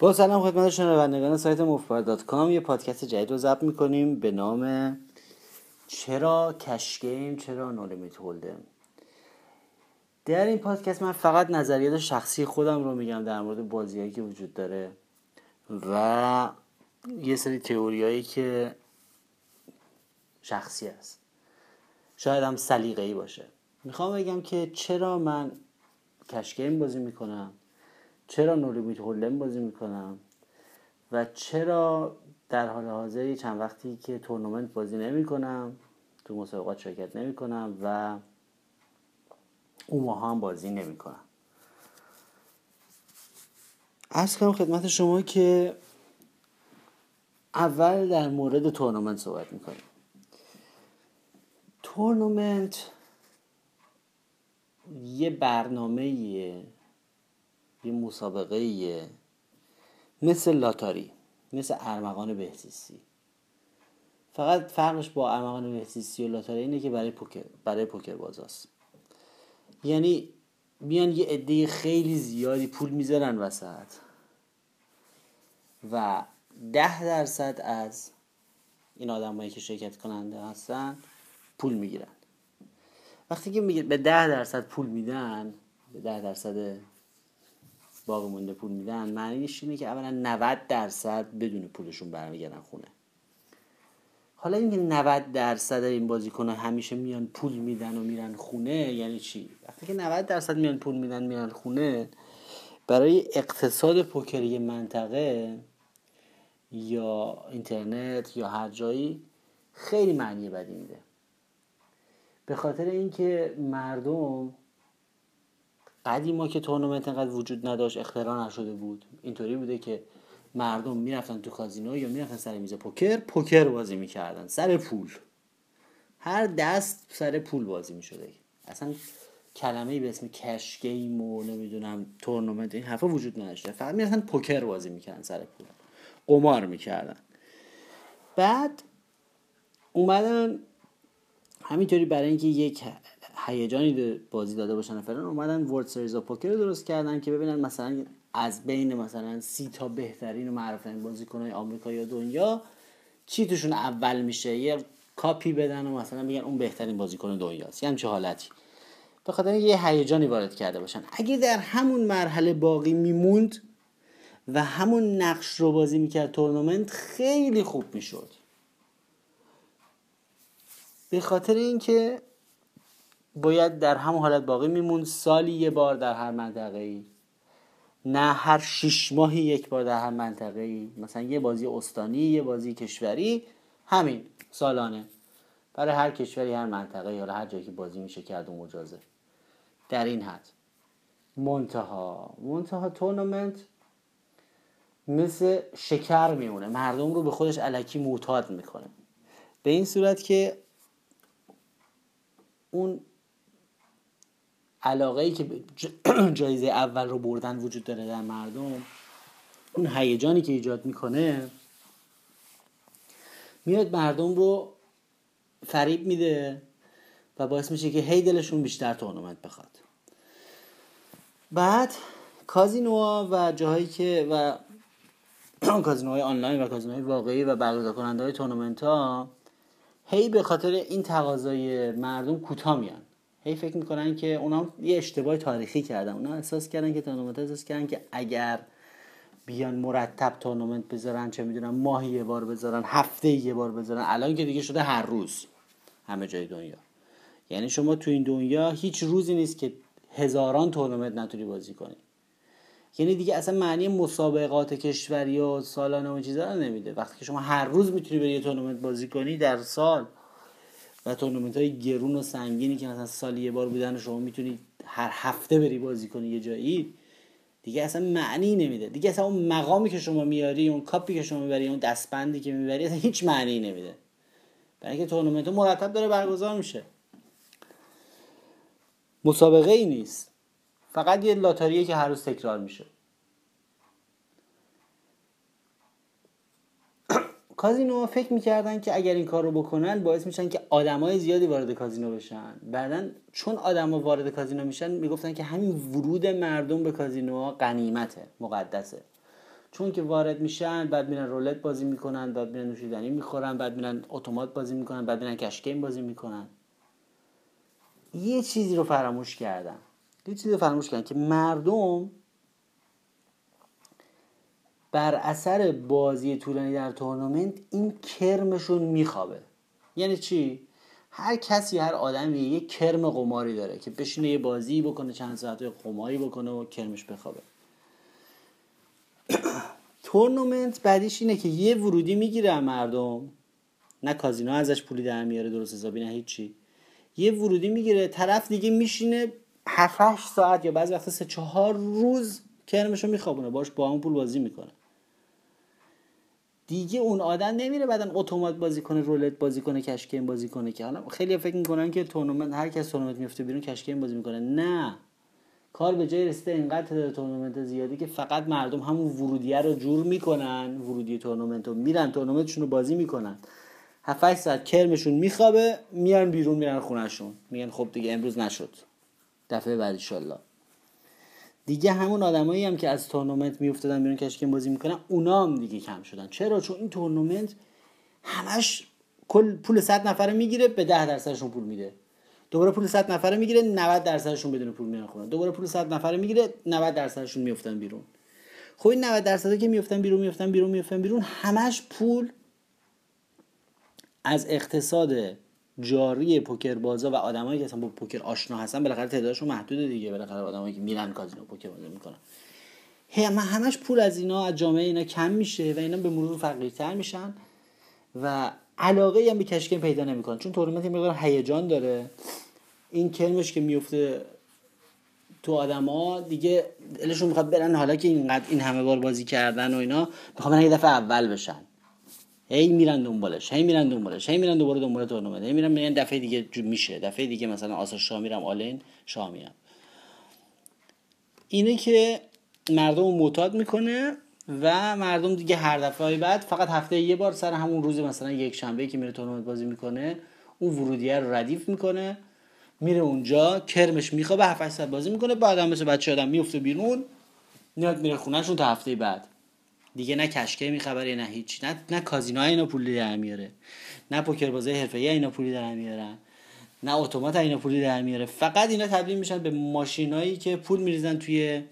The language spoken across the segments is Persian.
با سلام خدمت شنوندگان سایت مفبر dot com. یه پادکست جدید رو ضبط می‌کنیم به نام چرا cash game چرا no limit hold'em در این پادکست من فقط نظریات شخصی خودم رو میگم در مورد بازیهایی که وجود داره و یه سری تئوریایی که شخصی است شاید هم سلیقه‌ای باشه. می‌خوام بگم که چرا من کش گیم بازی می‌کنم. چرا نولیمیت هولدم بازی می‌کنم. و چرا در حال حاضر چند وقتی که تورنمنت بازی نمی‌کنم تو مسابقات شرکت نمی‌کنم و اون ماها هم بازی نمی‌کنم. ارز کنم خدمت شما که اول در مورد تورنمنت صحبت می‌کنیم. تورنمنت یه برنامه یه مسابقه مثل لاتاری مثل ارمغان بهزیستی. فقط فرقش با ارمغان بهزیستی و لاتاری اینه که برای پوکر برای پوکر بازاست یعنی بیان یه عده خیلی زیادی پول می‌ذارن وسط. و ده درصد از این آدمایی که شرکت کننده هستن پول می‌گیرن. وقتی که به ده درصد پول میدن به ده درصد باقی مونده پول میدن. معنیش اینه که اولا 90 درصد بدون پولشون برمیگردن خونه. حالا اینکه 90 درصد این بازیکن همیشه میان پول میدن و میرن خونه یعنی چی؟ وقتی که 90 درصد میان پول میدن میرن خونه برای اقتصاد پوکری منطقه یا اینترنت یا هر جایی خیلی معنی بدی میده. به خاطر اینکه مردم قدیما که تورنمنت انقدر وجود نداشت اختراع نشده بود. اینطوری بوده که مردم می‌رفتن تو کازینو یا می‌رفتن سر میز پوکر پوکر بازی می‌کردن. سر پول. هر دست سر پول بازی می‌شده. اصلا کلمه به اسم cash game و نمی‌دونم تورنمنت این حرفا وجود نداشته فقط می‌رفتن پوکر بازی می‌کردن سر پول. قمار می‌کردن. بعد اومدن همینطوری برای اینکه یک هیجانی بازی داده باشن فلان اومدن World Series of Poker رو درست کردن که ببینن مثلا از بین مثلا سی تا بهترین و معروفترین بازیکنهای آمریکا یا دنیا چی توشون اول میشه؟ یه کاپی بدن و مثلا میگن اون بهترین بازیکن دنیاست. یه همچه حالتی. به خاطر یه هیجانی وارد کرده باشن. اگه در همون مرحله باقی میموند و همون نقش رو بازی می‌کرد تورنمنت خیلی خوب می‌شد. به خاطر اینکه باید در همون حالت باقی میمون سالی یه بار در هر منطقه ای نه هر شیش ماهی یک بار در هر منطقه ای مثلا یه بازی استانی یه بازی کشوری. همین سالانه. برای هر کشوری هر منطقه یا هر جایی که بازی میشه کرد و مجازه. در این حد. منتها. منتها تورنمنت مثل شکر میمونه. مردم رو به خودش علکی معتاد می‌کنه. به این صورت که اون علاقه ای که جایزه اول رو بردن وجود داره در مردم اون هیجانی که ایجاد می‌کنه میاد مردم رو فریب میده و باعث میشه که هی دلشون بیشتر تورنمنت بخواد. بعد کازینوها و جاهایی که و کازینوهای آنلاین و کازینوهای واقعی و برگزار کننده های تورنمنت ها هی به خاطر این تقاضای مردم کوتاه میان. هی فکر می‌کنن که اونا یه اشتباه تاریخی کردن. اونا احساس کردن که تورنمنت احساس کردن که اگر بیان مرتب تورنمنت بذارن چه می‌دونم ماهی یه بار بذارن هفته یه بار بذارن الان که دیگه شده هر روز همه جای دنیا. یعنی شما تو این دنیا هیچ روزی نیست که هزاران تورنمنت نتونی بازی کنی. یعنی دیگه اصلا معنی مسابقات کشوری و سالانه و چیزا رو نمیده. وقتی که شما هر روز می‌تونی بری یه تورنمنت بازی کنی در سال و تورنمنت های گرون و سنگینی که مثلا سالی یه بار بودن شما می‌تونی هر هفته بری بازی کنی یه جایی دیگه اصلا معنی نمیده. دیگه اصلا اون مقامی که شما میاری اون کاپی که شما می‌بری اون دستبندی که می‌بری اصلا هیچ معنی نمیده. برای اینکه تورنمنت مرتب داره برگزار میشه. مسابقه ای نیست. فقط یه لاتاریه که هر روز تکرار میشه. کازینو فکر می‌کردن که اگر این کار رو بکنن باعث میشن که آدمای زیادی وارد کازینو بشن. بعدا چون آدما وارد کازینو میشن می‌گفتن که همین ورود مردم به کازینو قنیمته مقدسه. چون که وارد میشن بعد میرن رولت بازی می‌کنن بعد میرن نوشیدنی می‌خورن بعد میرن اتومات بازی می‌کنن بعد میرن کشکین بازی می‌کنن. یه چیزی رو فراموش کردن یه چیزی رو فراموش کردن که مردم بر اثر بازی طولانی در تورنمنت این کرمشون میخوابه. یعنی چی؟ هر کسی هر آدمی یه کرم قماری داره که بشینه یه بازی بکنه چند ساعت قماری بکنه و کرمش بخوابه. تورنمنت بعدیش اینه که یه ورودی می‌گیره مردم. نه کازینو ازش پولی در میاره درست حسابی نه هیچی. یه ورودی می‌گیره طرف دیگه میشینه 7 ساعت یا بعضی وقتا سه چهار روز کرمشو میخوابونه باش با اون پول بازی می‌کنه. دیگه اون آدم نمیره بعدا اتومات بازی کنه رولت بازی کنه cash game بازی کنه که. حالا خیلی فکر می‌کنن که تورنمنت هر کس تورنمنت میفته بیرون cash game بازی می‌کنه. نه. کار به جای رسیده اینقدر تورنمنت زیادی که فقط مردم همون ورودیه رو جور می‌کنن ورودی تورنمنت رو میرن تورنمنتشون رو بازی می‌کنن. 7 ساعت کرمشون میخوابه میان بیرون میرن خونهشون. میگن خب دیگه امروز نشد. دفعه بعد ان دیگه همون آدمایی هم که از تورنمنت میافتادن بیرون کشکین بازی می‌کنن اونا هم دیگه کم شدن. چرا؟ چون این تورنمنت همش کل پول 100 نفره می‌گیره به 10 درصدشون پول میده. دوباره پول 100 نفره می‌گیره 90 درصدشون بدون پول میان خونه. دوباره پول 100 نفره می‌گیره 90 درصدشون میافتن بیرون. خب این 90 درصدی که میافتن بیرون میافتن بیرون میافتن بیرون همش پول از اقتصاد جاری پوکر بازا و آدمایی که اصلا با پوکر آشنا هستن بالاخره تعدادشون محدوده دیگه. بالاخره آدمایی که میرن کازینو پوکر بازی می‌کنن هم همش پول از اینا از جامعه اینا کم میشه و اینا به مرور فقیرتر میشن و علاقه هم به کشکین پیدا نمی‌کنن. چون تورنمنت مقدار هیجان داره. این کرمش که میفته تو آدما دیگه دلشون می‌خواد برن. حالا که اینقدر این همه بار بازی کردن و اینا می‌خوان یه دفعه اول بشن. هی میرن دنبالش هی میرن دنبالش هی میرن دوباره دنبال تورنمنت هی میرن میرن دفعه دیگه میشه. دفعه دیگه مثلا آس شاه میرم all in شاه میرم. اینه که مردم معتاد می‌کنه و مردم دیگه هر دفعه بعد فقط هفته یه بار سر همون روز مثلا یک شنبه که میره تورنمنت بازی می‌کنه اون ورودیه رو ردیف می‌کنه میره اونجا کرمش میخوابه 7 ساعت بازی می‌کنه بعد هم مثل بچه آدم میفته بیرون میاد میره خونهشون تا هفته بعد. دیگه نه کشکه میخبره نه هیچ نه نه کازینو اینا پولی در میاره نه پوکر بازی حرفه‌ای اینا پولی در میارن نه اتومات اینا پولی در میاره. فقط اینا تبدیل میشن به ماشینایی که پول میریزن توی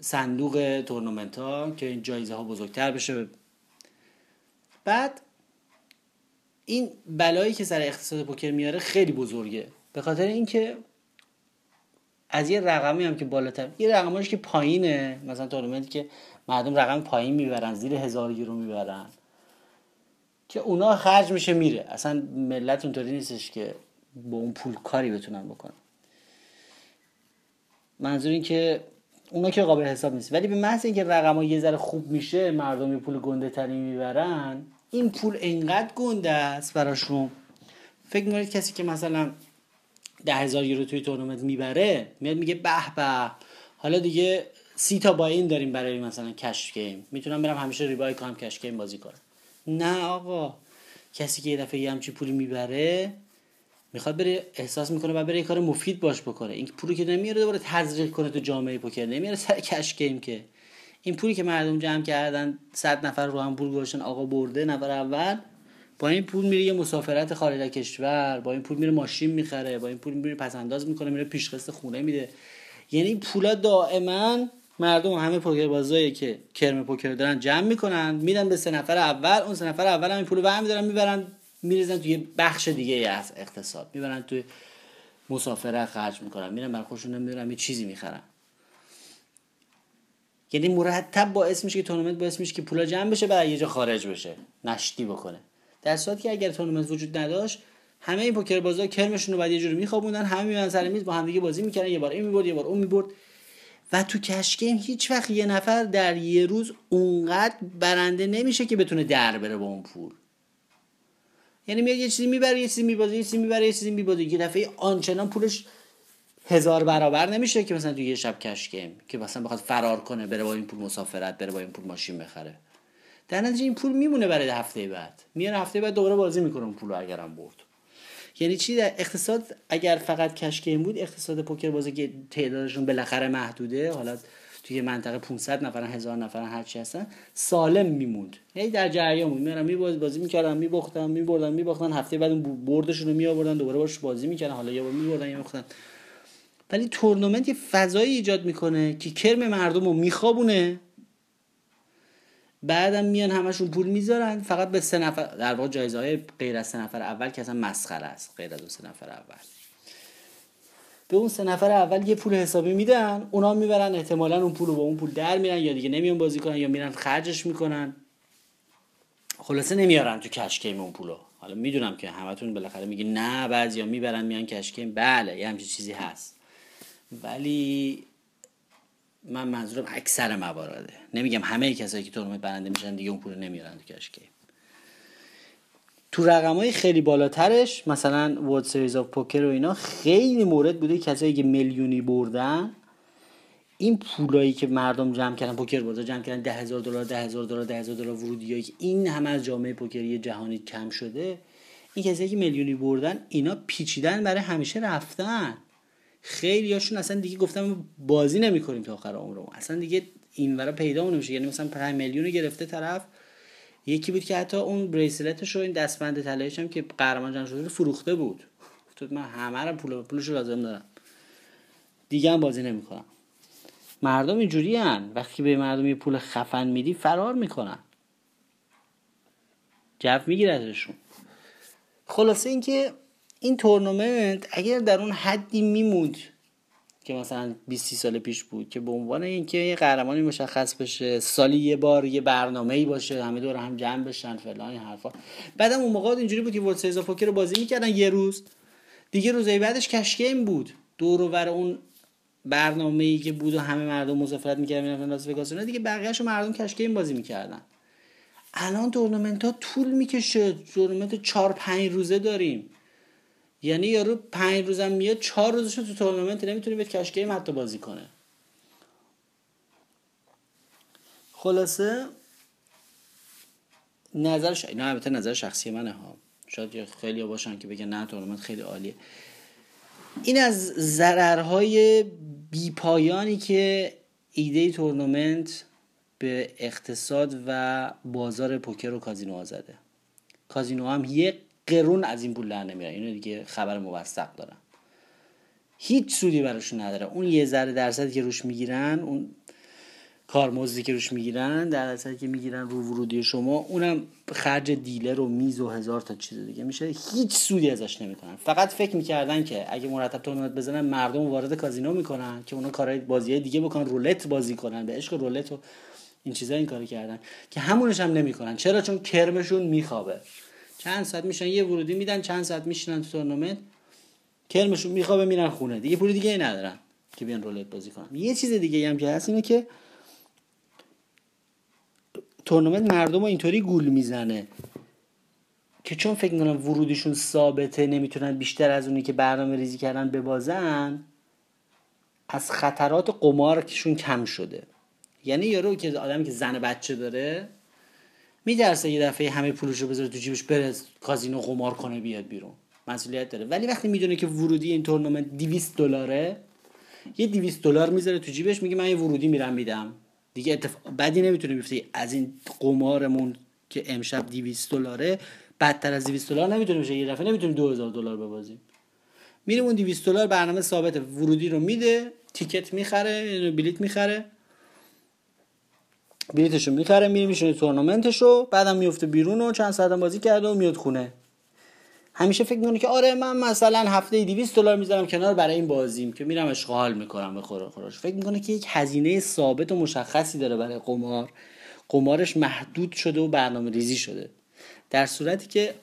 صندوق تورنمنت ها که این جایزه ها بزرگتر بشه. بعد این بلایی که سر اقتصاد پوکر میاره خیلی بزرگه. به خاطر اینکه از یه رقمی هم که بالاتر یه رقمش که پایینه مثلا تورنمنتی که مردم رقم پایین می‌برن زیر هزار یورو می‌برن. که اونا خرج میشه میره. اصلا ملت اونطوری نیستش که با اون پول کاری بتونن بکنن. منظور این که اونا که قابل حساب نیست. ولی به محض اینکه رقم ها یه ذره خوب میشه مردم یه پول گنده تری می‌برن این پول انقدر گنده است براشون. فکر می‌کنید کسی که مثلا ده هزار یورو توی تورنمنت می‌بره میاد میگه به به حالا دیگه سی تا buy-in داریم برای مثلا cash game. می‌تونم برم همیشه rebuy کنم cash game بازی کنم. نه آقا. کسی که یه دفعه یه همچی پولی می‌بره می‌خواد بره احساس می‌کنه و بره یه کار مفید باش بکنه. این پولی که نمیاره دوباره تزریق کنه تو جامعه پوکر. نمیاره سر cash game که. این پولی که مردم جمع کردن صد نفر رو هم پول گذاشتن آقا برده نفر اول با این پول میره یه مسافرت خارج از کشور با این پول میره ماشین می‌خره با این پول میره پس انداز می‌کنه میره پیشقسط خونه میده. یعنی پولا دائما مردم همه پوکر بازایی که کرم پوکر دارن جمع می‌کنن میدن به سه نفر اول اون سه نفر اول هم این پول برمی دارن می‌برن میریزن توی بخش دیگه از اقتصاد. می‌برن توی مسافرت خرج می‌کنن میرن بر خودشون نمی‌دونم یه چیزی می‌خرن. یعنی مرتب باعث میشه که تورنمنت باعث میشه که پولا جمع بشه بعد یه جا خارج بشه نشتی بکنه. در صورتی که اگر تورنمنت وجود نداشت همه این پوکر بازا کرمشون رو بعد یه جوری میخوابوندن همه میان سر میز با همدیگه بازی می‌کردن یه بار این می‌برد یه بار اون می‌برد. و تو کشکین هیچ وقت یه نفر در یه روز اونقدر برنده نمیشه که بتونه در بره با اون پول. یعنی میاد یه چیزی می‌بره یه چیزی میبازه یه چیزی می‌بره یه چیزی میبازه. یه دفعه آنچنان پولش هزار برابر نمیشه که مثلا تو یه شب کشکیم که مثلا بخواد فرار کنه بره با این پول مسافرت بره با این پول ماشین بخره. در نتیجه این پول میمونه برای هفته بعد. میاد هفته بعد دوباره بازی می‌کنه اون پول اگرم برد. یعنی چی؟ در اقتصاد اگر فقط کشکین بود اقتصاد پوکر بازی که تعدادشون بالاخره محدوده حالا توی منطقه 500 نفر هزار نفر هر چی هستن سالم میموند. هی در جریان بود. میرم میباز بازی می‌کردم میباختم میبردن میباختن هفته بعد اون بردشون رو میآوردن دوباره باش بازی می‌کردن حالا یه بار میبردن یا میباختن ولی تورنمنت یه فضایی ایجاد می‌کنه که کرم مردم رو میخوابونه. بعدم میان همشون پول می‌ذارن. فقط به سه نفر در واقع جایزه های غیر از سه نفر اول که اصلا مسخره است غیر از اون سه نفر اول. به اون سه نفر اول یه پول حسابی میدن اونا می‌برن احتمالا اون پول رو با اون پول در میرن یا دیگه نمیان بازی کنن یا میرن خرجش می‌کنن. خلاصه نمیارن تو کشکیم اون پولو. حالا می‌دونم که همتون بالاخره میگی نه بعضیا می‌برن میان کشکیم بله یه همچین چیزی هست. ولی من منظورم اکثر موارده نمیگم همه کسایی که تورنمنت برنده میشن دیگه اون پول نمیارن تو تو رقم های خیلی بالاترش مثلا World Series of Poker و اینا خیلی مورد بوده کسایی که میلیونی بردن. این پولایی که مردم جمع کردن پوکر بازار جمع کردن ده هزار دلار ده هزار دلار ده هزار دلار ورودی که این همه از جامعه پوکری جهانی کم شده این کسایی که میلیونی بردن اینا پیچیدن برای همیشه رفتن. خیلی هاشون اصلا دیگه گفتم بازی نمی‌کنیم تا آخر عمرمون. اصلا دیگه این ورا پیدا نمیشه. یعنی مثلا 5 میلیون گرفته طرف یکی بود که حتی اون بریسلتش رو این دستبند طلاییش هم که قهرمان جهان شده فروخته بود. گفت من همه رو پول پولش لازم دارم. دیگه هم بازی نمی‌کنم. مردم اینجوری هن. وقتی به مردم یه پول خفن میدی فرار می‌کنن. جف میگیرتشون. خلاصه اینکه این تورنمنت اگر در اون حدی می‌موند که مثلا 20 سال پیش بود که به عنوان اینکه یه قهرمانی مشخص بشه سالی یه بار یه برنامه ای باشه همه دور هم جمع بشن فلان این حرفا. بعدم اون موقع اینجوری بود که World Series پوکر رو بازی می‌کردن یه روز. دیگه روزای بعدش cash game بود. دور و اون برنامه ای که بود و همه مردم مسافرت می‌کردن می‌رفتن لاس وگاس دیگه بقیه‌شو مردم cash game بازی می‌کردن. الان تورنمنت ها طول می‌کشه. تورنمنت 4 5 روزه داریم. یعنی یارو پنج روزم میاد چهار روزش تو تورنمنت نمی‌تونه بیاد cash game حتی بازی کنه. خلاصه نظرش اینا البته نظر شخصی منه ها. شاید خیلی باشن که بگن نه تورنمنت خیلی عالیه. این از ضررهای بیپایانی که ایده تورنمنت به اقتصاد و بازار پوکر و کازینو زده. کازینو هم یک قرون از این پول در نمیارن اینو دیگه خبر موثق دارم. هیچ سودی براشون نداره. اون یه ذره درصدی که روش می‌گیرن اون کارمزدی که روش می‌گیرن در درصدی که می‌گیرن رو ورودی شما اونم خرج دیلر و میز و هزار تا چیز دیگه. میشه هیچ سودی ازش نمی‌کنن. فقط فکر می‌کردن که اگه مرتب تورنمنت بزنن مردم وارد کازینو می‌کنن که اونا کارهای بازی دیگه بکنن رولت بازی کنن به عشق رولت و این چیزا این کارو کردن. که همونش هم نمی‌کنن. چرا؟ چون کرمشون میخوابه. چند ساعت میشن یه ورودی میدن چند ساعت میشینن تو تورنمنت. کرمشون میخوابه میرن خونه. دیگه پول دیگه ندارن که بیان رولت بازی کنن. یه چیز دیگه هم که هست اینه که تورنمنت مردم رو اینطوری گول می‌زنه که چون فکر می‌کنم ورودیشون ثابته نمی‌تونن بیشتر از اونی که برنامه ریزی کردن ببازن از خطرات قمارشون کم شده. یعنی یارو که آدمی که زن بچه داره میترسه یه دفعه همه پولش رو بذاره تو جیبش بره کازینو قمار کنه بیاد بیرون. مسئولیت داره. ولی وقتی می‌دونه که ورودی این تورنمنت 200 دلاره یه 200 دلار می‌ذاره تو جیبش میگه من یه ورودی میرم میدم. دیگه اتفاق بدی نمی‌تونه بیفته. از این قمارمون که امشب 200 دلاره بدتر از 200 دلار نمی‌تونه بشه. یه دفعه نمی‌تونیم 2000 دلار ببازیم. میریم اون 200 دلار برنامه ثابت ورودی رو میده تیکت می‌خره بلیت می‌خره. بلیتشو می‌خره میره میشونه تورنمنتشو بعدم میفته بیرون و چند ساعت بازی کرده و میاد خونه. همیشه فکر می‌کنه که آره من مثلا هفته 200 دلار می‌ذارم کنار برای این بازیم که میرم اشغال می‌کنم به خوراش فکر می‌کنه که یک هزینه ثابت و مشخصی داره برای قمار. قمارش محدود شده و برنامه ریزی شده. در صورتی که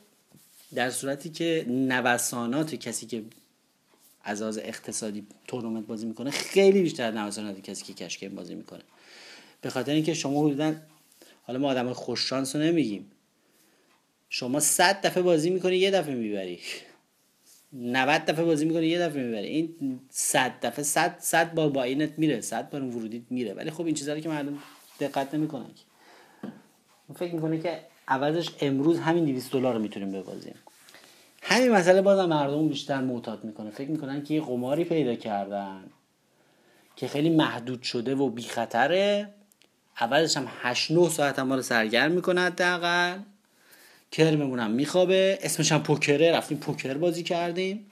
در صورتی که نوسانات کسی که از از اقتصادی تورنمنت بازی می‌کنه خیلی بیشتر از نوسانات کسی که کشکیم بازی می‌کنه. به خاطر اینکه شما حدودا حالا ما آدم خوش شانس رو نمیگیم. شما صد دفعه بازی می‌کنی یه دفعه می‌بری. 90 دفعه بازی می‌کنی یه دفعه می‌بری. این 100 دفعه 100 100 بار با اینت میره 100 بار ورودیت میره. ولی خب این چیزا که مردم دقت نمی‌کنن فکر می‌کنه که عوضش امروز همین 200 دلار رو می‌تونیم ببازیم. همین مسئله بازم مردم بیشتر معتاد می‌کنه. فکر می‌کنن که یه قماری پیدا کردن که خیلی محدود شده و بی خطره اولش هم 8 9 ساعت ما رو سرگرم می‌کنه حداقل. کرممون هم میخوابه. اسمش هم پوکره. رفتیم پوکر بازی کردیم.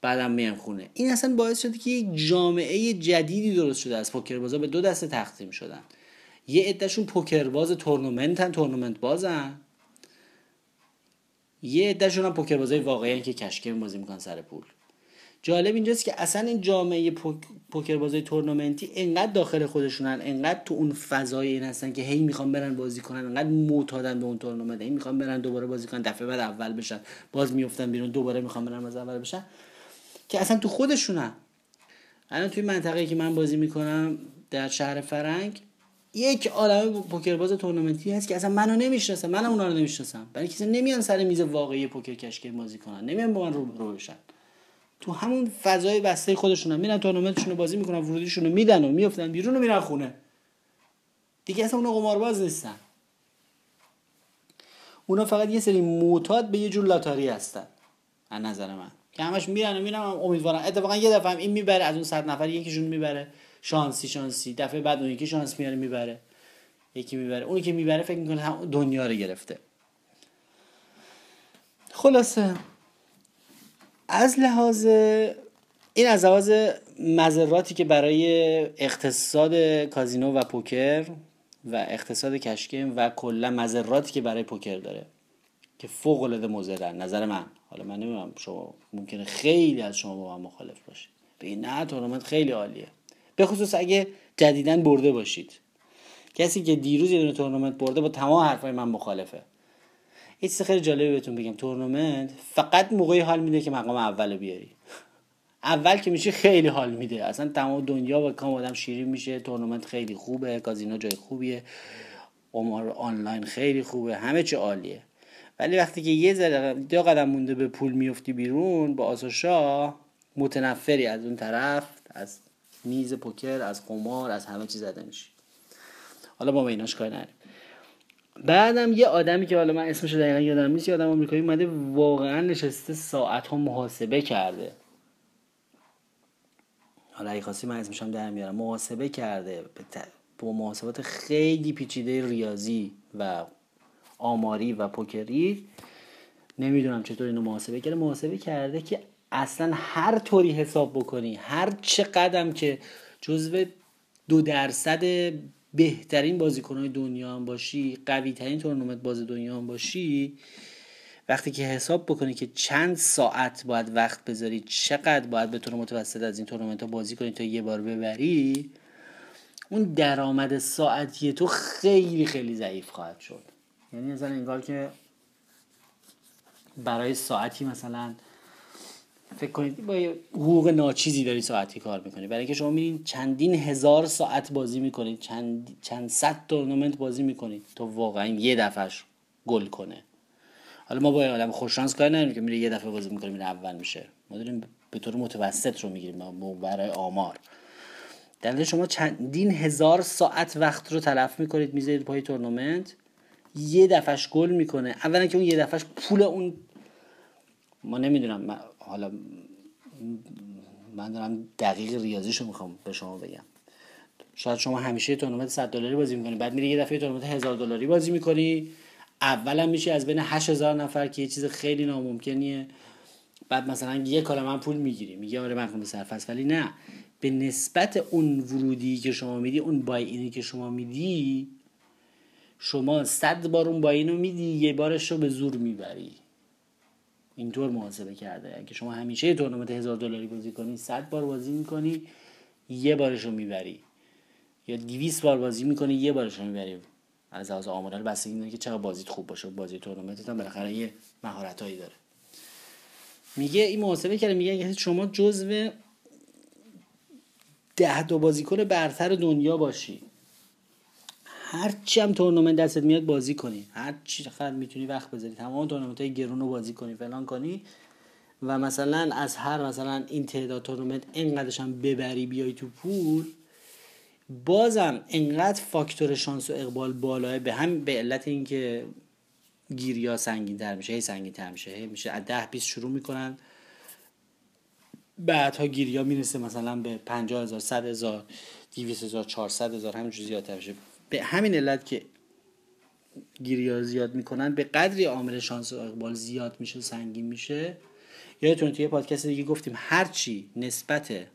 بعدم میام خونه. این اصلا باعث شده که یک جامعه جدیدی درست شده از پوکر بازا به دو دسته تقسیم شدن. یه عدهشون پوکر باز تورنمنتن تورنمنت بازن یه عدهشون هم پوکر بازای واقعی که کشکم بازی می‌کنن سر پول. جالب اینجاست که اصلا این جامعه پوکر بازی تورنمنتی انقدر داخل خودشونن انقدر تو اون فضای این هستن که هی می‌خوان برن بازی کنن انقدر معتادن به اون تورنمنت هی می‌خوان برن دوباره بازی کنن دفعه بعد اول بشن باز میفتن بیرون دوباره می‌خوان برن از اول بشن. که اصلا تو خودشونن. الان توی منطقه که من بازی می‌کنم در شهر فرنگ یک عالمه پوکر باز تورنمنتی هست که اصلا منو نمی‌شناسن منم اونا رو نمی‌شناسم. برای کسی نمیان سر میز واقعی پوکر کشکی بازی کنن نمیان با من رو بشن. تو همون فضای بسته خودشون هم میرن تورنمنتشون رو بازی می‌کنن ورودیشون رو میدن و میفتن بیرون و میرن خونه. دیگه اصلا اونا قمارباز نیستن. اونا فقط یه سری معتاد به یه جور لاتاری هستن. از نظر من. که همش میرن و میرن امیدوارم اتفاقا یه دفعه هم این می‌بره از اون صد نفر یکیشون می‌بره. شانسی شانسی. دفعه بعد اون یکی شانس میاره می‌بره. یکی می‌بره. اونی که می‌بره فکر می‌کنه هم دنیا رو گرفته. خلاصه. از لحاظ این از لحاظ مذراتی که برای اقتصاد کازینو و پوکر و اقتصاد کشکیم و کلا مذراتی که برای پوکر داره که فوق العاده مضرن نظر من. حالا من نمی‌دونم شما ممکنه خیلی از شما با من مخالف باشید. به نه تورنمنت خیلی عالیه. به خصوص اگه جدیدن برده باشید. کسی که دیروز یه دونه تورنمنت برده با تمام حرفای من مخالفه. یه چیز خیلی جالبی بهتون بگم. تورنمنت فقط موقعی حال میده که مقام اول بیاری. اول که میشه خیلی حال میده. اصلا تمام دنیا به کام آدم شیرین میشه. تورنمنت خیلی خوبه. کازینو جای خوبیه. قمار آنلاین خیلی خوبه. همه چی عالیه. ولی وقتی که یه ذره دو قدم مونده به پول میفتی بیرون با آسوشا متنفری از اون طرف از میز پوکر از قمار از همه چیز زده میشی. حالا با ایناش نریم بعدم یه آدمی که حالا من اسمش دقیقا یادم نیست یه آدم آمریکایی اومده واقعا نشسته ساعت ها محاسبه کرده. حالا اگه خواستی من اسمش هم در میارم. محاسبه کرده با محاسبات خیلی پیچیده ریاضی و آماری و پوکری. نمی‌دونم چطور اینو محاسبه کرده. محاسبه کرده که اصلا هر طوری حساب بکنی هر چه قدم که جزو دو درصد بهترین بازیکنهای دنیا هم باشی قوی ترین تورنمنت باز دنیا هم باشی وقتی که حساب بکنی که چند ساعت باید وقت بذاری چقدر باید به طور متوسط از این تورنمنت ها بازی کنی تا یه بار ببری اون درآمد ساعتی تو خیلی خیلی ضعیف خواهد شد. یعنی مثلا انگار که برای ساعتی مثلا فکر کنید با حقوق ناچیزی داری ساعتی کار می‌کنی برای اینکه شما میرین چندین هزار ساعت بازی می‌کنید چند چند صد تورنمنت بازی می‌کنید تا واقعا یه دفعهش گل کنه. حالا ما با آدم خوششانس کار نداریم که میره یه دفعه بازی می‌کنه میره اول میشه. ما داریم به طور متوسط رو می‌گیریم برای آمار. در شما چندین هزار ساعت وقت رو تلف می‌کنید می‌ذارید پای تورنمنت یه دفعش گل می‌کنه. اولا که اون یه دفعش پول اون ما نمی‌دونم حالا من دارم دقیق ریاضیشو می‌خوام به شما بگم. شاید شما همیشه تورنمنت 100 دلاری بازی می‌کنی بعد میری یه دفعه تورنمنت 1000 دلاری بازی می‌کنی. اولا میشه از بین 8000 نفر که یه چیز خیلی ناممکنیه. بعد مثلا یه کالا من پول می‌گیری میگه آره من خونده صرف ولی نه به نسبت اون ورودی که شما میدی اون بای اینی که شما میدی شما صد بار اون بای اینو میدی یه بارش رو به زور می‌بری. اینطور محاسبه کرده. اگه شما همیشه تورنمنت هزار دلاری بازی کنی 100 بار بازی می‌کنی یه بارش رو می‌بری. یا 200 بار بازی می‌کنی یه بارش رو می‌بری. از لحاظ آمارال بستگی اینه که چقدر بازیت خوب باشه بازی تورنمنت هم بالاخره یه مهارتایی داره. میگه این محاسبه کرده میگه اگه شما جزو ده تا بازیکن برتر دنیا باشی. هر چی هم تورنمنت دستت میاد بازی کنی. هر چی خیلی می‌تونی وقت بذاری. تمام تورنمنت های گرون رو بازی کنی فلان کنی. و مثلا از هر مثلا این تعداد تورنمنت اینقدرش هم ببری بیای تو پول بازم انقدر فاکتور شانس و اقبال بالاه به هم به علت اینکه گیریا سنگین تر میشه هی سنگین تر میشه هی میشه از ده 20 شروع می‌کنن. بعدها گیریا می‌رسه مثلا به 50 هزار 100 هزار 200 هزار 400 هزار همینجور زیادتر بشه به همین علت که گیریا زیاد می‌کنن به قدری عامل شانس و اقبال زیاد میشه سنگین میشه. یادتون توی پادکست دیگه گفتیم هرچی نسبت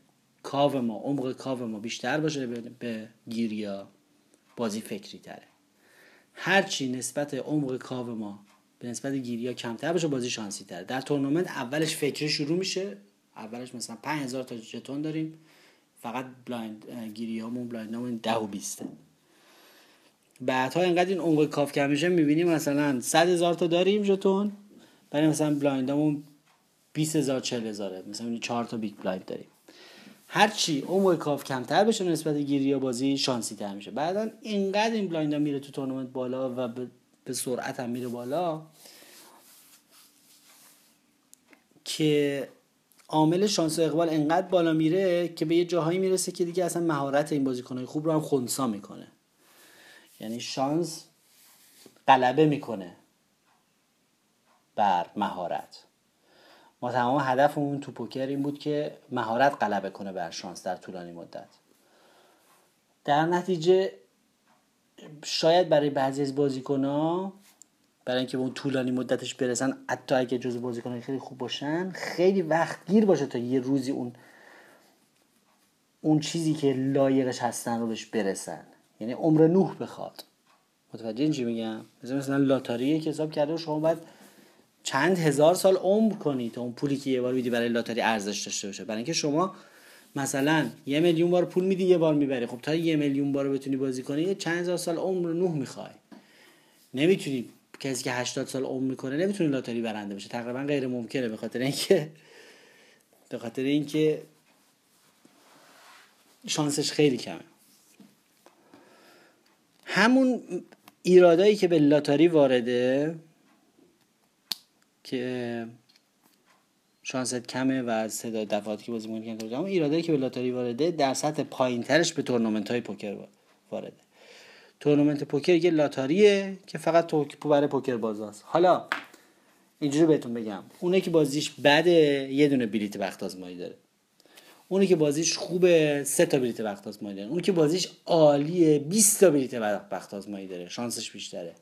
کاو ما عمق کاو ما بیشتر باشه به گیریا بازی فکری تره. هرچی نسبت عمق کاو ما به نسبت گیریا کمتر باشه بازی شانسی تره. در تورنمنت اولش فکری شروع میشه. اولش مثلا 5000 تا ژتون داریم. فقط blind گیریامون blind مون 10 و 20 بعدها اینقدر این عمق کاو کم میشه می‌بینیم مثلا 100 هزار تا داریم ژتون برای مثلا blind مون 20 هزار 40 هزاره. مثلا 4 تا big blind داریم. هرچی عمق کاو کمتر بشه نسبت گیری یا بازی شانسی تر میشه. بعدا اینقدر این blind میره تو تورنمنت بالا و به سرعت هم میره بالا که عامل شانس و اقبال انقدر بالا میره که به یه جاهایی می‌رسه که دیگه اصلا مهارت این بازیکنهای خوب رو هم خونسا می‌کنه. یعنی شانس غلبه می‌کنه بر مهارت. ما تمام هدفمون تو پوکر این بود که مهارت غلبه کنه بر شانس در طولانی مدت. در نتیجه شاید برای بعضی از بازیکنها برای اینکه به اون طولانی مدتش برسن حتی اگه جز بازیکنهای خیلی خوب باشن خیلی وقت گیر باشه تا یه روزی اون اون چیزی که لایقش هستن رو بهش برسن. یعنی عمر نوح بخواد. متوجه چی میگم؟ مثلا مثلا لاتاریه که حساب کرده شما باید چند هزار سال عمر کنی تا اون پولی که یه بار میدی برای لاتاری ارزش داشته باشه. برای اینکه شما مثلا یه میلیون بار پول میدی یه بار می‌بری. خب تا یه میلیون بار بتونی بازی کنی چند هزار سال عمر نوح می‌خوای. نمی‌تونی کسی که 80 سال عمر می‌کنه نمی‌تونه لاتاری برنده بشه تقریبا غیر ممکنه به خاطر اینکه به خاطر اینکه شانسش خیلی کمه. همون ایرادایی که به لاتاری وارده که شانست کمه و از تعداد دفعاتی که بازی می‌کنی اما ایرادایی که به لاتاری وارده در سطح پایینترش به تورنمنت های پوکر وارده. تورنمنت پوکر یه لاتاریه که فقط تو برای پوکر بازاست حالا اینجوری بهتون بگم. اونه که بازیش بده یه دونه بلیت بخت آزمایی داره. اونی که بازیش خوبه سه تا بلیت بخت آزمایی داره اونی که بازیش عالیه 20 تا بلیت وقت آزمایی داره شانسش بیشتره.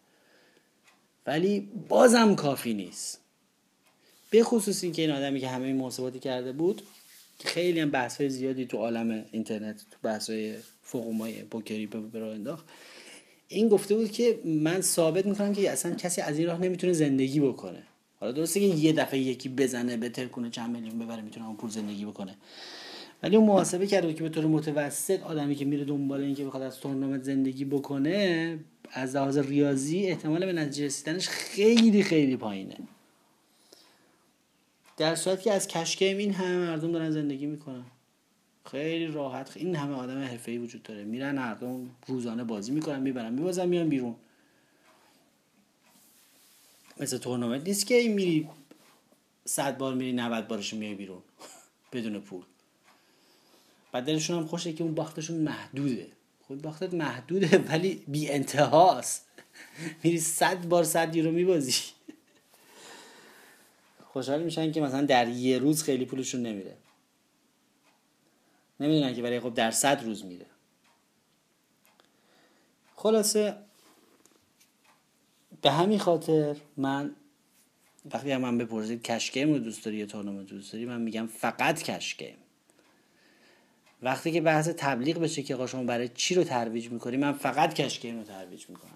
ولی بازم کافی نیست. به خصوص اینکه این آدمی که همه این محاسباتی کرده بود خیلی هم بحث های زیادی تو عالم اینترنت تو بحث های پوکری به راه انداخت. این گفته بود که من ثابت می‌کنم که اصلا کسی از این راه نمی‌تونه زندگی بکنه. حالا درسته که یه دفعه یکی بزنه به ترکونه چند میلیون ببره می‌تونه اون پول زندگی بکنه. ولی اون محاسبه کرده که به طور متوسط آدمی که میره دنبال اینکه بخواد از تورنمنت زندگی بکنه از لحاظ ریاضی احتمال به نتیجه رسیدنش خیلی خیلی پایینه. در صورتی که از کشکیم این همه مردم دارن زندگی می‌کنن. خیلی راحت این همه آدم حرفه‌ای وجود داره. میرن مردم روزانه بازی می‌کنن می‌برن میبازن میان بیرون. مثل تورنمنت نیست که این میری صد بار میری 90 بارش میای بیرون. بدون پول. بعد دلشون هم خوشه که اون باختشون محدوده. خود باختت محدوده ولی بی انتهاست. میری صد بار صد یورو میبازی. خوشحال میشن که مثلا در یه روز خیلی پولشون نمیره. نمی‌دونن که برای خب در صد روز میره. خلاصه به همین خاطر من وقتی هم من بپرسید کشگیم رو دوست داری یا تورنمنت دوست داری؟ من میگم فقط کشگیم وقتی که بحث تبلیغ بشه که شما برای چی رو ترویج می‌کنی من فقط cash game رو ترویج می‌کنم.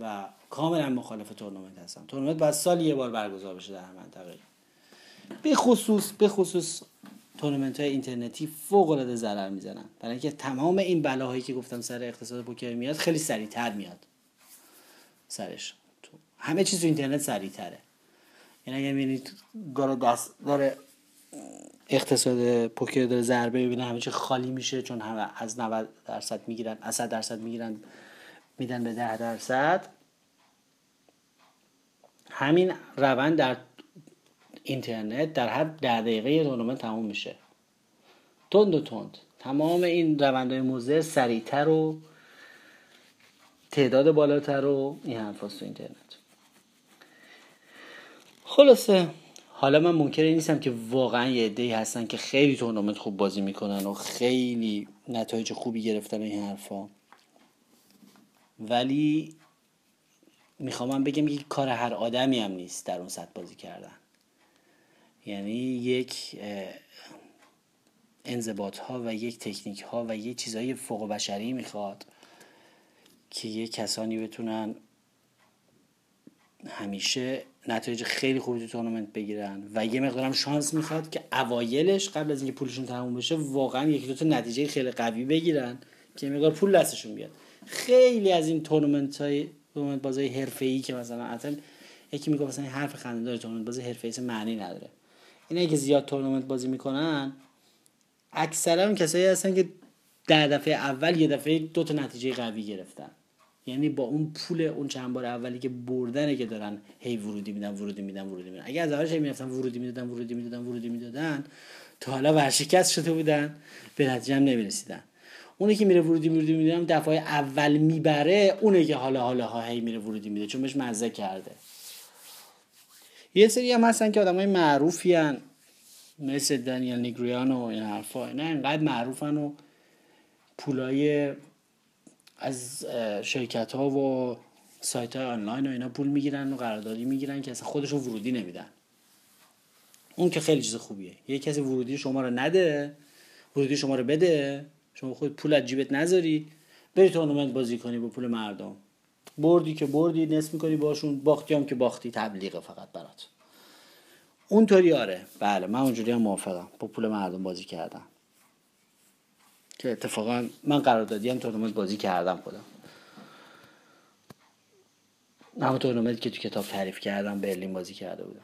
و کاملا مخالف تورنمنت هستم. تورنمنت باید سال یه بار برگزار بشه در منطقه. به خصوص به خصوص تورنمنت های اینترنتی فوق العاده ضرر می‌زنن. برای اینکه تمام این بلاهایی که گفتم سر اقتصاد پوکر میاد خیلی سریعتر میاد. سرش. همه چیز تو اینترنت سریعتره. یعنی اگه می‌بینید داره دست داره اقتصاد پوکر داره ضربه ببینه همه چی خالی میشه چون همه از 90 درصد می‌گیرن از 100 درصد می‌گیرن میدن به 10 درصد. همین روند در اینترنت در هر ده دقیقه تورنمنت تموم میشه. تند و تند. تمام این روندهای موزه سریعتر و تعداد بالاتر و این حرف تو اینترنت. خلاصه. حالا من منکر نیستم که واقعا یه عده‌ای هستن که خیلی تورنمنت خوب بازی می‌کنن و خیلی نتایج خوبی گرفتن این حرفا. ولی می‌خوام من بگم که کار هر آدمی هم نیست در اون سطح بازی کردن. یعنی یک انضباط ها و یک تکنیک ها و یک چیزهای فوق بشری می‌خواد که یک کسانی بتونن همیشه نتایج خیلی خوبی تو تورنمنت بگیرن و یه مقدارم شانس می‌خواد که اوایلش قبل از اینکه پولشون تموم بشه واقعا یکی دو تا نتیجه خیلی قوی بگیرن که مقدار پول دستشون بیاد. خیلی از این تورنمنت های تورنمنت بازی حرفه‌ای که مثلا اصلا یکی میگه مثلا حرف خنده‌دار تورنمنت بازی حرفه‌ای معنی نداره. اینا که زیاد تورنمنت بازی می‌کنن اکثرا کسایی هستن که در دفعه اول یه دفعه دو تا نتیجه قوی گرفتن. یعنی با اون پول اون چند بار اولی که بردنه که دارن هی ورودی میدن ورودی میدن ورودی میدن. اگه از اولش هی می‌رفتن ورودی می‌دادن ورودی می‌دادن ورودی می‌دادن تا حالا ورشکست شده بودن به نتیجه هم نمی‌رسیدن. اونی که میره ورودی ورودی میدن دفعه اول می‌بره اونه که حالا حالا ها هی میره ورودی میده چون بهش مزه کرده. یه سری هم هستن که آدمای معروفی هن. مثل دانیل نیگریان و این حرفا. اینا انقدر معروفن و پولای از شرکت ها و سایت های آنلاین و اینا پول می‌گیرن و قراردادی می‌گیرن که اصلا خودشون ورودی نمیدن. اون که خیلی چیز خوبیه. یه کسی ورودی شما رو نده ورودی شما رو بده شما خود پول از جیبت نذاری بری تورنمنت بازی کنی با پول مردم. بردی که بردی نصف می‌کنی باشون باختی هم که باختی تبلیغه فقط برات. اونطوری آره. بله من اونجوری هم موافقم. با پول مردم بازی کردم که اتفاقا من قراردادی هم تورنمنت بازی کردم خودم. همون تورنمنتی که تو کتاب تعریف کردم برلین بازی کرده بودم.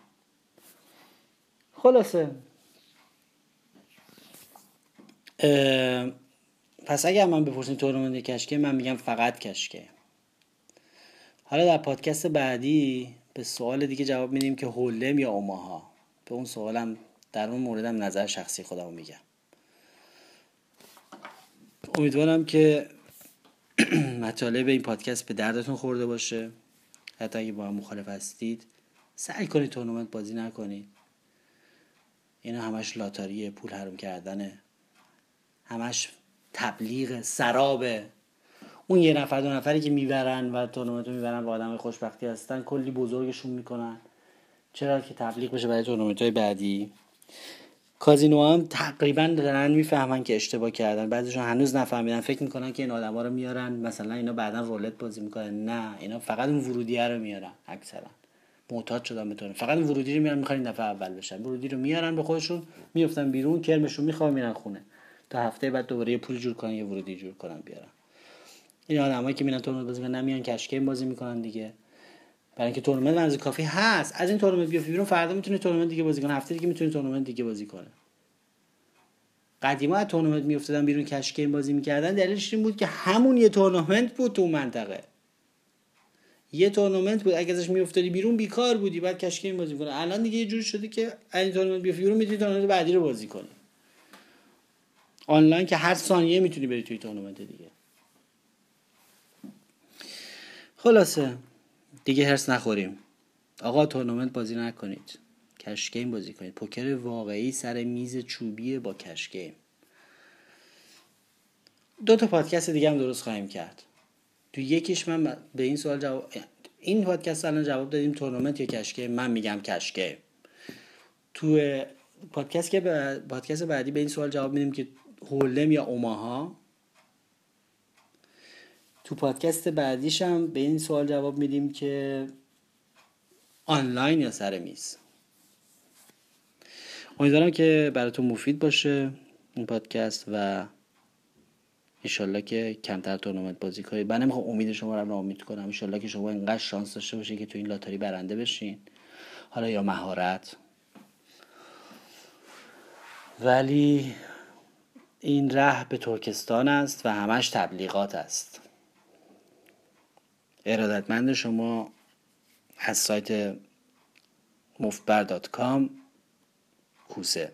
خلاصه. پس اگر من بپرسین تورنمنت کشکه من میگم فقط کشکه. حالا در پادکست بعدی به سوال دیگه جواب میدیم که هولم یا اوماها؟ به اون سوالم در اون موردم نظر شخصی خودمو میگم. امیدوارم که مطالب این پادکست به دردتون خورده باشه. حتی اگه با هم مخالف هستید سعی کنید تورنمنت بازی نکنید. اینا همش لاتاریه پول حروم کردنه. همش تبلیغ سرابه. اون یه نفر دو نفری که می‌برن و تورنمنت می‌برن و آدم خوشبختی هستن کلی بزرگشون می‌کنن. چرا که تبلیغ بشه برای تورنمنت های بعدی؟ کازینو هم تقریبا دارن می‌فهمن که اشتباه کردن. بعضیشون هنوز نفهمیدن. فکر می‌کنن که این آدما رو میارن. مثلا اینا بعدا رولت بازی می‌کنن. نه اینا فقط اون ورودیه رو میارن اکثرا. معتاد شدن بتونن فقط اون ورودی رو میارن می‌خوان این دفعه اول بشن. ورودی رو میارن به خودشون میفتن بیرون کرمشون می‌خوام میرن خونه. تا هفته بعد دوباره یه پول جور کنن یه ورودی جور کنن بیارن. این آدمایی که میرن تورنمنت بازی می‌کنن نمیان بازی می‌کنن دیگه. برای اینکه تورنمنت ورزش کافی هست. از این تورنمنت بیافتی بیرون فردا می‌تونه تورنمنت دیگه بازی کنه هفته دیگه می‌تونه تورنمنت دیگه بازی کنه قدیما از تورنمنت میافتادن بیرون cash game بازی می‌کردن. دلیلش این بود که همون یه تورنمنت بود تو منطقه. یه تورنمنت بود. اگه ازش میافتادی بیرون بیکار بودی. بعد cash game بازی کنه الان دیگه یه جوری شده که این تورنمنت بیافتی بیرون می‌تونی تورنمنت بعدی رو بازی کنی. آنلاین که هر ثانیه می‌تونی بری توی تورنمنت دیگه. خلاصه. دیگه هرس نخوریم. آقا تورنمنت بازی نکنید. کشگیم بازی کنید. پوکر واقعی سر میز چوبی با کشگیم دو تا پادکست دیگه هم درست خواهیم کرد. تو یکیش من به این سوال جواب این پادکست الان جواب دادیم تورنمنت یا کشگیم من میگم کشگیم تو پادکست که پادکست بعدی به این سوال جواب میدیم که هولم یا اوماها؟ تو پادکست بعدیش هم به این سوال جواب میدیم که آنلاین یا سر میز؟ امیدوارم که براتون مفید باشه این پادکست و انشالله که کمتر تورنمنت بازی کنید. من نمی‌خوام امید شما رو ناامید کنم. انشالله که شما انقدر شانس داشته باشید که تو این لاتاری برنده بشین. حالا یا مهارت. ولی این ره به ترکستان است و همش تبلیغات است. ارادتمند شما از سایت مفتبر دات کام کوسه.